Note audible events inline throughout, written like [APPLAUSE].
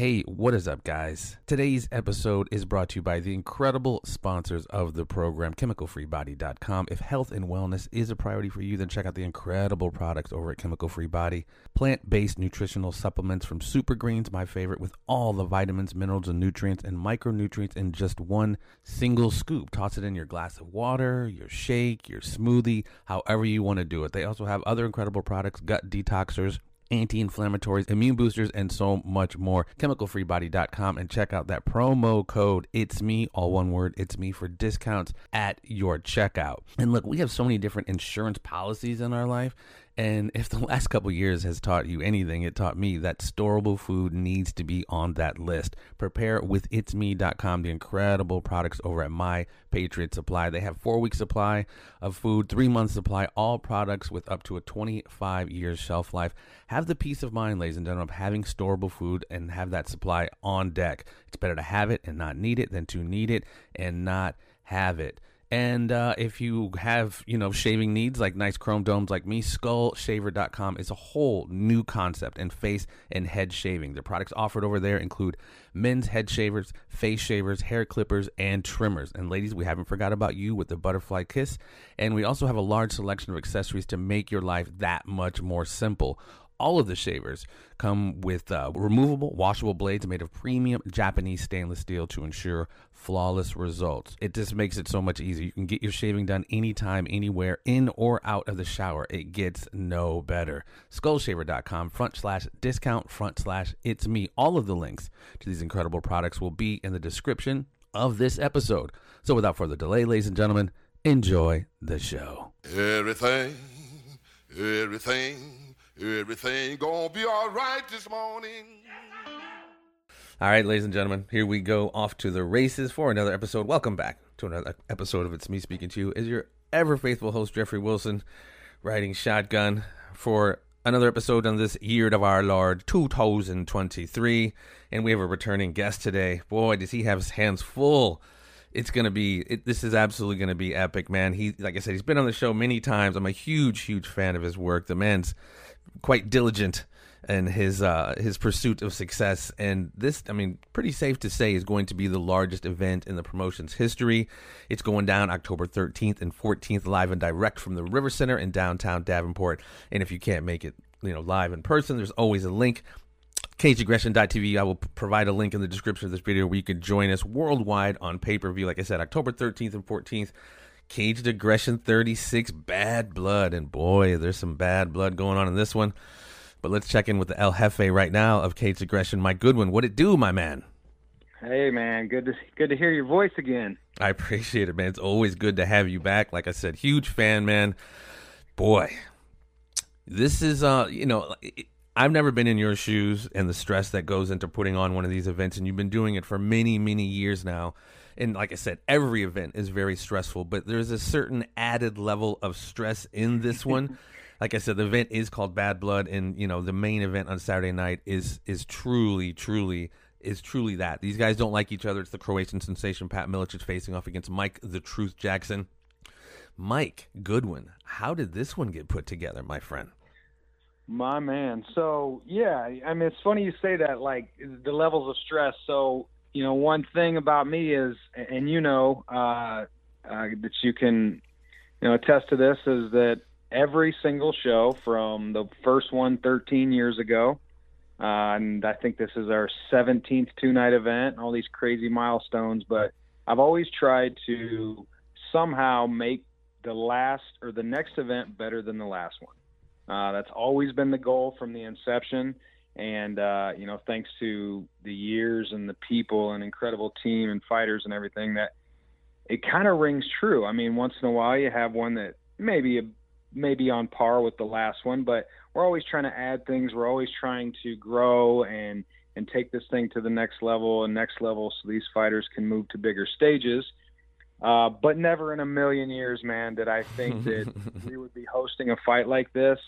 Hey, what is up, guys? Today's episode is brought to you by the incredible sponsors of the program, ChemicalFreeBody.com. If health and wellness is a priority for you, then check out the incredible products over at Chemical Free Body. Plant based nutritional supplements from Super Greens, my favorite, with all the vitamins, minerals, and nutrients and micronutrients in just one single scoop. Toss it in your glass of water, your shake, your smoothie, however you want to do it. They also have other incredible products, gut detoxers anti-inflammatories, immune boosters, and so much more. ChemicalFreeBody.com and check out that promo code It's Me, all one word, It's Me for discounts at your checkout. And look, we have so many different insurance policies in our life. And if the last couple years has taught you anything, it taught me that storable food needs to be on that list. Prepare with itsme.com, the incredible products over at My Patriot Supply. They have four week supply of food, three month supply, all products with up to a 25 years shelf life. Have the peace of mind, ladies and gentlemen, of having storable food and have that supply on deck. It's better to have it and not need it than to need it and not have it. And uh, if you have, you know, shaving needs like nice chrome domes like me, skullshaver.com is a whole new concept in face and head shaving. The products offered over there include men's head shavers, face shavers, hair clippers, and trimmers. And ladies, we haven't forgot about you with the butterfly kiss. And we also have a large selection of accessories to make your life that much more simple all of the shavers come with uh, removable, washable blades made of premium Japanese stainless steel to ensure flawless results. It just makes it so much easier. You can get your shaving done anytime, anywhere, in or out of the shower. It gets no better. Skullshaver.com front slash discount front slash it's me. All of the links to these incredible products will be in the description of this episode. So without further delay, ladies and gentlemen, enjoy the show. Everything, everything, everything gonna be all right this morning. All right, ladies and gentlemen, here we go off to the races for another episode. Welcome back to another episode of It's Me Speaking to You. Is your ever faithful host, Jeffrey Wilson, riding shotgun for another episode on this year of our Lord 2023. And we have a returning guest today. Boy, does he have his hands full. It's gonna be. It, this is absolutely gonna be epic, man. He, like I said, he's been on the show many times. I'm a huge, huge fan of his work. The man's quite diligent in his uh, his pursuit of success. And this, I mean, pretty safe to say, is going to be the largest event in the promotion's history. It's going down October 13th and 14th, live and direct from the River Center in downtown Davenport. And if you can't make it, you know, live in person, there's always a link. CageAggression.tv. I will provide a link in the description of this video where you can join us worldwide on pay per view. Like I said, October 13th and 14th. Caged Aggression 36 Bad Blood. And boy, there's some bad blood going on in this one. But let's check in with the El Jefe right now of Caged Aggression. Mike Goodwin, what it do, my man? Hey man, good to good to hear your voice again. I appreciate it, man. It's always good to have you back. Like I said, huge fan, man. Boy, this is uh, you know, I've never been in your shoes and the stress that goes into putting on one of these events, and you've been doing it for many, many years now. And like I said, every event is very stressful, but there's a certain added level of stress in this [LAUGHS] one. like I said, the event is called Bad Blood, and you know the main event on Saturday night is is truly, truly is truly that. These guys don't like each other. It's the Croatian sensation Pat Miletich facing off against Mike the Truth Jackson. Mike Goodwin, how did this one get put together, my friend? My man. So yeah, I mean it's funny you say that. Like the levels of stress. So you know, one thing about me is, and you know, uh, uh, that you can, you know, attest to this is that every single show from the first one 13 years ago, uh, and I think this is our 17th two night event, all these crazy milestones, but I've always tried to somehow make the last or the next event better than the last one. Uh, that's always been the goal from the inception. And, uh, you know, thanks to the years and the people and incredible team and fighters and everything, that it kind of rings true. I mean, once in a while you have one that maybe maybe on par with the last one, but we're always trying to add things. We're always trying to grow and and take this thing to the next level and next level so these fighters can move to bigger stages. Uh, but never in a million years, man, did I think that [LAUGHS] we would be hosting a fight like this.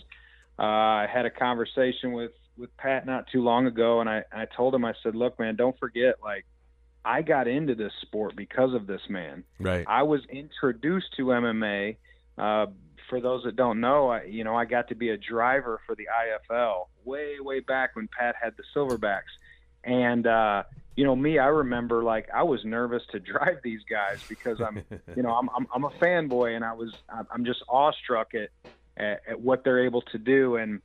Uh, I had a conversation with with Pat not too long ago, and I I told him I said, look, man, don't forget, like I got into this sport because of this man. Right. I was introduced to MMA. Uh, for those that don't know, I, you know, I got to be a driver for the IFL way, way back when Pat had the Silverbacks. And uh, you know, me, I remember like I was nervous to [LAUGHS] drive these guys because I'm, you know, I'm I'm, I'm a fanboy and I was I'm just awestruck at, at at what they're able to do and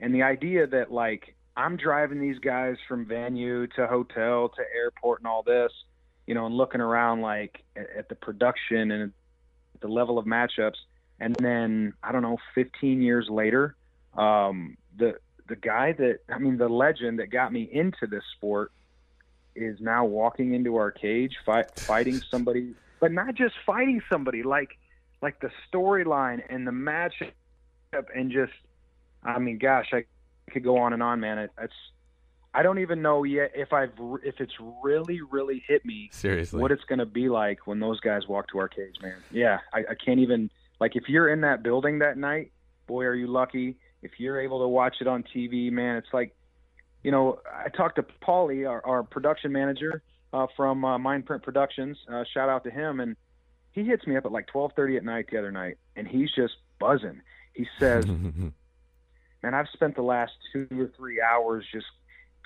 and the idea that like I'm driving these guys from venue to hotel to airport and all this, you know, and looking around like at, at the production and the level of matchups, and then I don't know, 15 years later, um, the the guy that I mean, the legend that got me into this sport is now walking into our cage, fight, fighting somebody, but not just fighting somebody, like like the storyline and the matchup, and just, I mean, gosh, I could go on and on, man. It, it's I don't even know yet if I've if it's really really hit me seriously what it's going to be like when those guys walk to our cage, man. Yeah, I, I can't even like if you're in that building that night, boy, are you lucky. If you're able to watch it on TV, man, it's like, you know, I talked to Paulie, our, our production manager uh, from uh, Mindprint Productions. Uh, shout out to him, and he hits me up at like 12:30 at night the other night, and he's just buzzing. He says, [LAUGHS] "Man, I've spent the last two or three hours just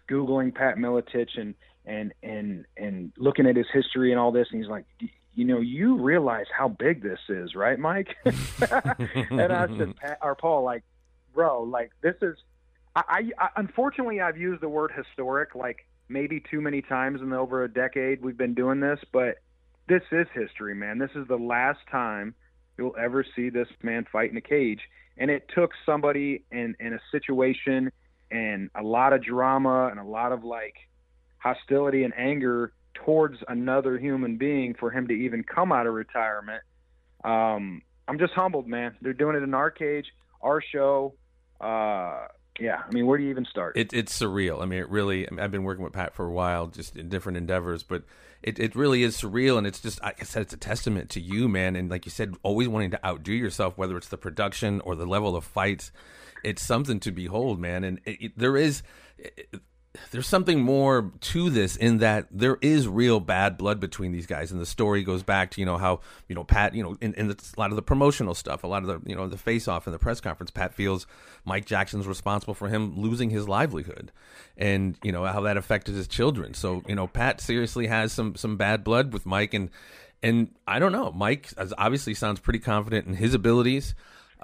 googling Pat Miletich and and and and looking at his history and all this, and he's like, you know, you realize how big this is, right, Mike? [LAUGHS] and I said, [LAUGHS] Pat, or Paul, like, bro, like this is. I, I unfortunately I've used the word historic like maybe too many times in the, over a decade we've been doing this, but this is history, man. This is the last time you'll ever see this man fight in a cage, and it took somebody in in a situation and a lot of drama and a lot of like hostility and anger towards another human being for him to even come out of retirement. Um, I'm just humbled, man. They're doing it in our cage, our show. Uh, yeah, I mean, where do you even start? It, it's surreal. I mean, it really. I mean, I've been working with Pat for a while, just in different endeavors, but it, it really is surreal, and it's just, like I said, it's a testament to you, man. And like you said, always wanting to outdo yourself, whether it's the production or the level of fights. It's something to behold, man. And it, there is there's something more to this in that there is real bad blood between these guys and the story goes back to you know how you know pat you know in, in the, a lot of the promotional stuff a lot of the you know the face off in the press conference pat feels mike jackson's responsible for him losing his livelihood and you know how that affected his children. So you know pat seriously has some some bad blood with mike and and i don't know. Mike obviously sounds pretty confident in his abilities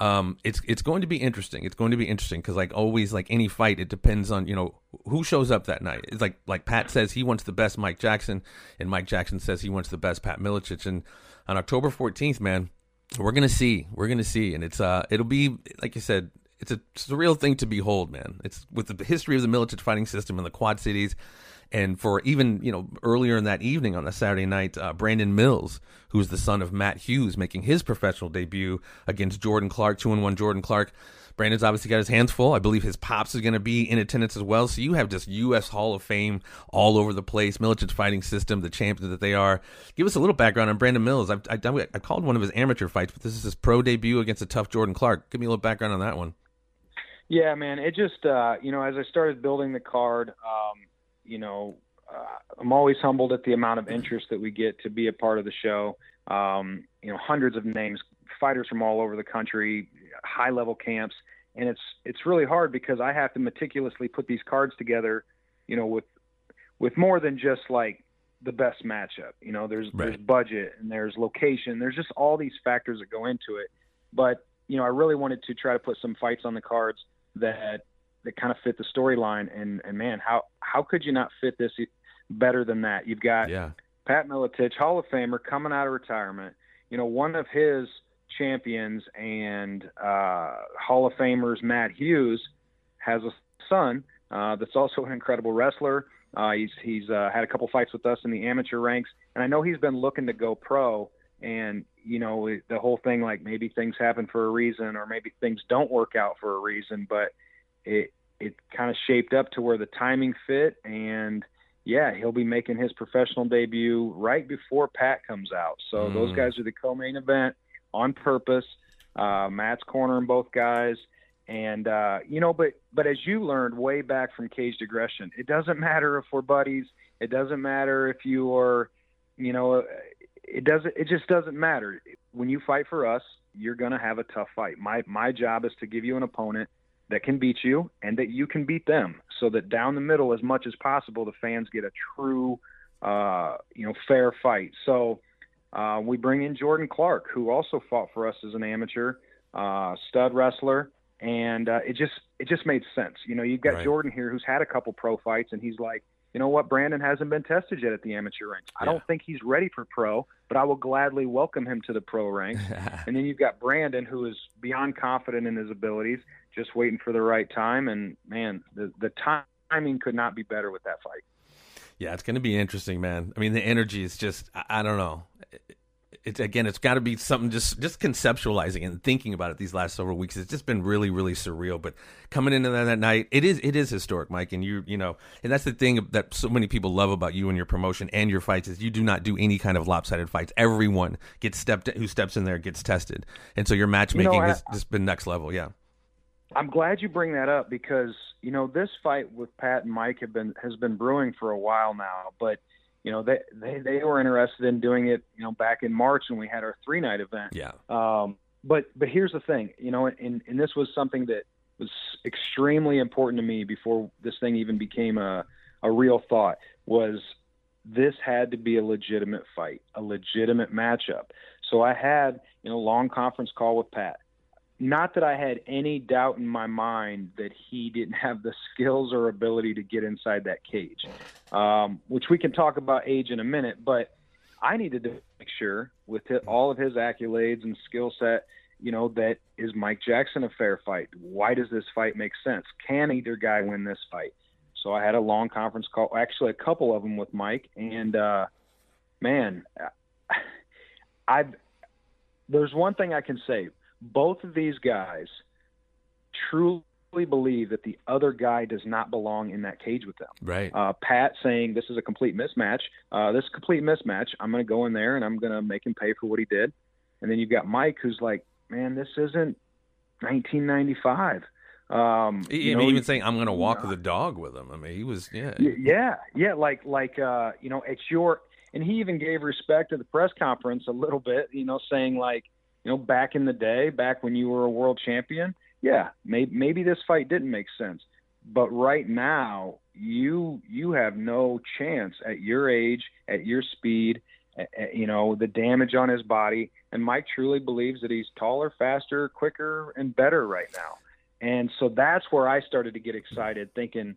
um, it's it's going to be interesting. It's going to be interesting because like always, like any fight, it depends on you know who shows up that night. It's like like Pat says he wants the best Mike Jackson, and Mike Jackson says he wants the best Pat Miletich. And on October fourteenth, man, we're gonna see. We're gonna see, and it's uh it'll be like you said. It's a surreal thing to behold, man. It's with the history of the Miletich fighting system in the Quad Cities and for even you know earlier in that evening on the Saturday night, uh, Brandon Mills, who's the son of Matt Hughes, making his professional debut against Jordan Clark, two and one Jordan Clark. Brandon's obviously got his hands full. I believe his pops is going to be in attendance as well. So you have just UFC Hall of Fame all over the place. Miletich Fighting System, the champions that they are. Give us a little background on Brandon Mills. I've, I've, I called one of his amateur fights, but this is his pro debut against a tough Jordan Clark. Give me a little background on that one. Yeah, man. It just, uh, you know, as I started building the card, um, you know, uh, I'm always humbled at the amount of interest that we get to be a part of the show. Um, you know, hundreds of names, fighters from all over the country, high level camps, and it's it's really hard because I have to meticulously put these cards together, you know, with with more than just like the best matchup. You know, there's right. there's budget and there's location. There's just all these factors that go into it. But you know, I really wanted to try to put some fights on the cards that that kind of fit the storyline. And and man, how how could you not fit this better than that? You've got yeah. Pat Miletich, Hall of Famer, coming out of retirement. You know, one of his champions and uh, Hall of Famers, Matt Hughes, has a son uh, that's also an incredible wrestler. Uh, he's he's uh, had a couple fights with us in the amateur ranks, and I know he's been looking to go pro. And you know the whole thing, like maybe things happen for a reason, or maybe things don't work out for a reason. But it it kind of shaped up to where the timing fit and yeah, he'll be making his professional debut right before Pat comes out. So mm. those guys are the co-main event on purpose. Uh, Matt's cornering both guys, and uh, you know, but but as you learned way back from Caged Aggression, it doesn't matter if we're buddies. It doesn't matter if you are, you know, it doesn't. It just doesn't matter. When you fight for us, you're gonna have a tough fight. My my job is to give you an opponent that can beat you and that you can beat them so that down the middle as much as possible the fans get a true uh, you know fair fight. So uh, we bring in jordan clark who also fought for us as an amateur uh, stud wrestler. And uh, it just it just made sense. You know you've got Right. jordan here who's had a couple pro fights and he's like you know what? Brandon hasn't been tested yet at the amateur ranks. I Yeah. don't think he's ready for pro but i will gladly welcome him to the pro ranks. [LAUGHS] And then you've got Brandon, who is beyond confident in his abilities, just waiting for the right time. And man, the the timing could not be better with that fight. Yeah, it's going to be interesting, man. I mean, the energy is just I, I don't know. It- It's again, it's got to be something just just conceptualizing and thinking about it these last several weeks. It's just been really really surreal. But coming into that, that night, it is it is historic, Mike. And you you know, and that's the thing that so many people love about you and your promotion and your fights is you do not do any kind of lopsided fights. Everyone gets stepped who steps in there gets tested, and so your matchmaking I- has just been next level. Yeah, I'm glad you bring that up because you know this fight with Pat and Mike have been has been brewing for a while now, but you know they they they were interested in doing it you know back in March when we had our three night event. yeah, Um, but but here's the thing, you know, and and this was something that was extremely important to me before this thing even became a a real thought was this had to be a legitimate fight, a legitimate matchup. So I had you know long conference call with Pat. Not that I had any doubt in my mind that he didn't have the skills or ability to get inside that cage, um, which we can talk about age in a minute. But I needed to make sure, with all of his accolades and skill set, you know, that is Mike Jackson a fair fight? Why does this fight make sense? Can either guy win this fight? So I had a long conference call, actually a couple of them with Mike, and uh, man, I've there's one thing I can say: both of these guys truly believe that the other guy does not belong in that cage with them right. uh, Pat saying this is a complete mismatch. Uh, this is a complete mismatch. I'm going to go in there and I'm going to make him pay for what he did. And then you've got Mike who's like, man, this isn't 1995. Um, you know, even saying I'm going to walk the dog with him. I mean, he was yeah. Yeah, yeah, like like uh, you know, it's your and he even gave respect at the press conference a little bit, you know, saying like, you know, back in the day, back when you were a world champion, yeah, maybe maybe this fight didn't make sense. But right now, you you have no chance at your age, at your speed, a- a- you know, the damage on his body. And Mike truly believes that he's taller, faster, quicker, and better right now. And so that's where I started to get excited, thinking,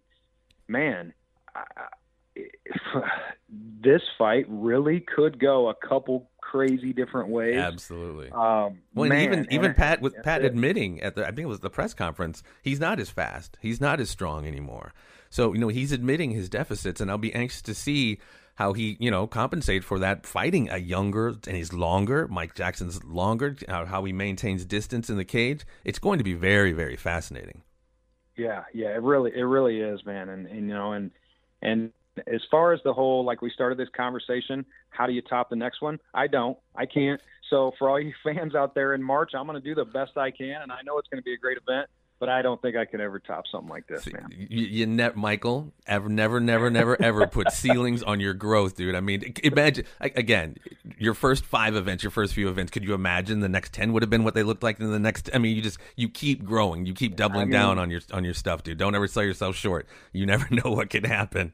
man, I- [SIGHS] this fight really could go a couple crazy different ways. Absolutely. Um, Well, man, even even Pat with Pat it. admitting at the I think it was the press conference, he's not as fast, he's not as strong anymore. So you know he's admitting his deficits, and I'll be anxious to see how he you know compensate for that fighting a younger and he's longer. Mike Jackson's longer. How, how he maintains distance in the cage. It's going to be very very fascinating. Yeah, yeah, it really, it really is, man. And, and you know, and and as far as the whole, like we started this conversation, how do you top the next one? I don't, I can't. So for all you [LAUGHS] fans out there in March, I'm going to do the best I can, and I know it's going to be a great event. But I don't think I could ever top something like this, man. You, you ne- Michael, ever, never, never, never, ever put [LAUGHS] ceilings on your growth, dude. I mean, imagine again your first five events, your first few events. Could you imagine the next ten would have been what they looked like in the next? I mean, you just you keep growing, you keep doubling I mean- down on your on your stuff, dude. Don't ever sell yourself short. You never [LAUGHS] know what can happen.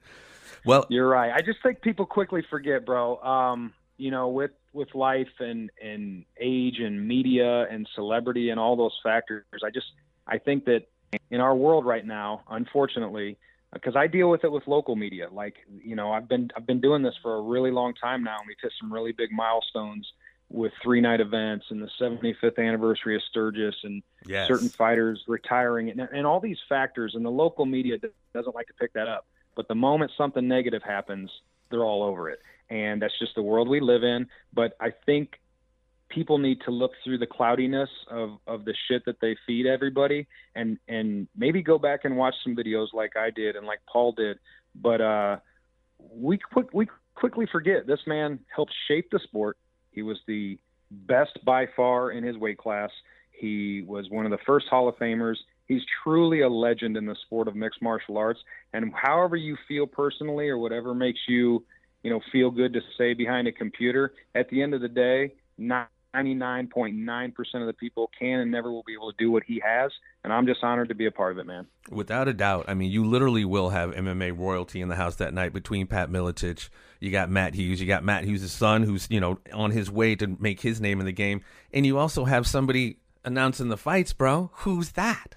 Well, You're right. I just think people quickly forget, bro. Um, you know, with with life and and age and media and celebrity and all those factors, I just I think that in our world right now, unfortunately, because I deal with it with local media. Like, you know, I've been I've been doing this for a really long time now, and we've hit some really big milestones with three night events and the 75th anniversary of Sturgis and yes, certain fighters retiring and, and all these factors and the local media doesn't like to pick that up but the moment something negative happens they're all over it. And that's just the world we live in. But i think people need to look through the cloudiness of, of the shit that they feed everybody and and maybe go back and watch some videos like i did and like paul did. But uh we quick we quickly forget this man helped shape the sport. He was the best by far in his weight class he was one of the first Hall of Famers. He's truly a legend in the sport of mixed martial arts. And however you feel personally, or whatever makes you, you know, feel good to say behind a computer, at the end of the day, 99.9% of the people can and never will be able to do what he has. And I'm just honored to be a part of it, man. Without a doubt. I mean, you literally will have MMA royalty in the house that night between Pat Miletich. You got Matt Hughes. You got Matt Hughes' son, who's, you know, on his way to make his name in the game. And you also have somebody announcing the fights, bro. Who's that?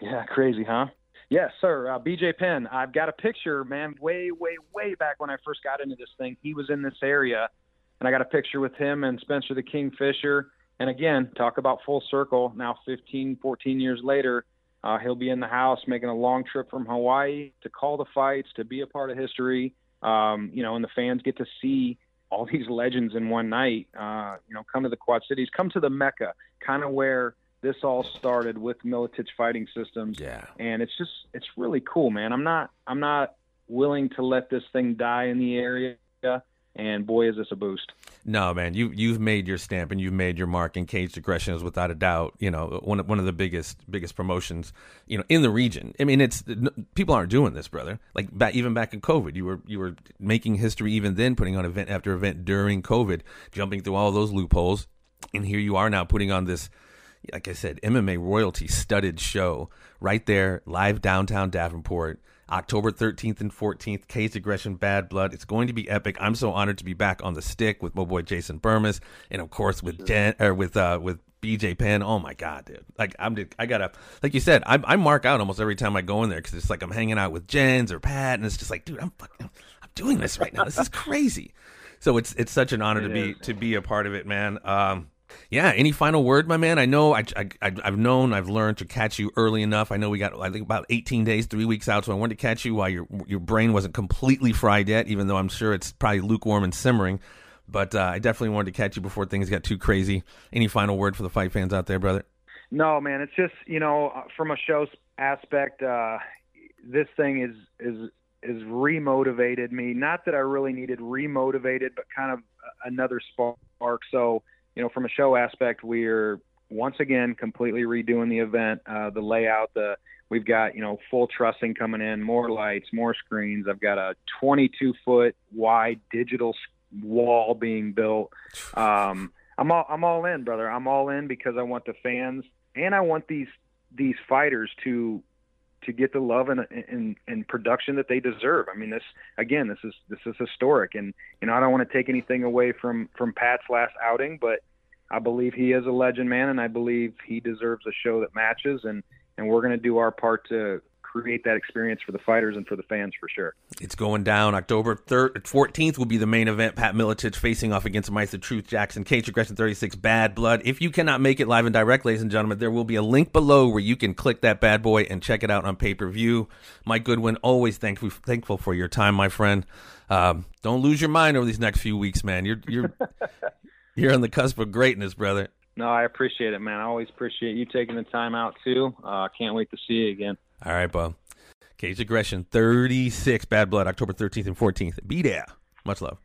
Yeah, crazy, huh? Yes, sir. Uh, BJ Penn. I've got a picture, man, way, way, way back when I first got into this thing. He was in this area and I got a picture with him and Spencer the King Fisher. And again, talk about full circle. Now, 15, 14 years later, uh, he'll be in the house making a long trip from Hawaii to call the fights, to be a part of history. Um, you know, and the fans get to see all these legends in one night. Uh, you know, come to the Quad Cities, come to the Mecca, kind of where this all started with Miletich Fighting Systems. Yeah. And it's just, it's really cool, man. I'm not, I'm not willing to let this thing die in the area and boy is this a boost. No, man, you you've made your stamp and you've made your mark. And Caged Aggression is without a doubt, you know, one of, one of the biggest biggest promotions, you know, in the region. I mean, it's people aren't doing this, brother. Like back even back in COVID, you were you were making history even then, putting on event after event during COVID, jumping through all those loopholes, and here you are now putting on this. Like I said, MMA royalty studded show right there, live downtown Davenport October 13th and 14th, Caged Aggression Bad Blood. It's going to be epic. I'm so honored to be back on the stick with my boy Jason Bermas and of course with Dan or with uh with BJ Penn. Oh my god, dude! Like I'm, I gotta, like you said, I, I mark out almost every time I go in there because it's like I'm hanging out with Jens or Pat, and it's just like, dude, I'm fucking, I'm doing this right now. This is crazy. So it's it's such an honor it to is. be to be a part of it, man. Um, yeah. Any final word, my man? I know I, I, I've known, I've learned to catch you early enough. I know we got, I think, about 18 days, three weeks out. So I wanted to catch you while your your brain wasn't completely fried yet, even though I'm sure it's probably lukewarm and simmering. But uh, I definitely wanted to catch you before things got too crazy. Any final word for the fight fans out there, brother? No, man. It's just you know, uh, from a show aspect, uh, this thing is is is remotivated me. Not that I really needed remotivated, but kind of another spark. So you know, from a show aspect, we're once again completely redoing the event, uh, the layout, the we've got you know full trussing coming in, more lights, more screens. I've got a 22 foot wide digital wall being built. Um, I'm all I'm all in, brother. I'm all in because I want the fans and I want these these fighters to to get the love and, and and production that they deserve. I mean, this again, this is this is historic, and you know, I don't want to take anything away from from Pat's last outing, but I believe he is a legend man, and I believe he deserves a show that matches, and and we're going to do our part to create that experience for the fighters and for the fans for sure. It's going down October 3rd, 14th will be the main event. Pat Miletich facing off against Mike the Truth Jackson, Caged Aggression 36 Bad Blood. If you cannot make it live and direct, ladies and gentlemen, there will be a link below where you can click that bad boy and check it out on pay per view. Mike Goodwin, always thankful thankful for your time, my friend. Um, don't lose your mind over these next few weeks, man. You're you're [LAUGHS] you're on the cusp of greatness, brother. No, I appreciate it, man. I always appreciate you taking the time out too. I uh, can't wait to see you again. All right, Bob. Caged Aggression 36, Bad Blood, October 13th and 14th. Be there. Much love.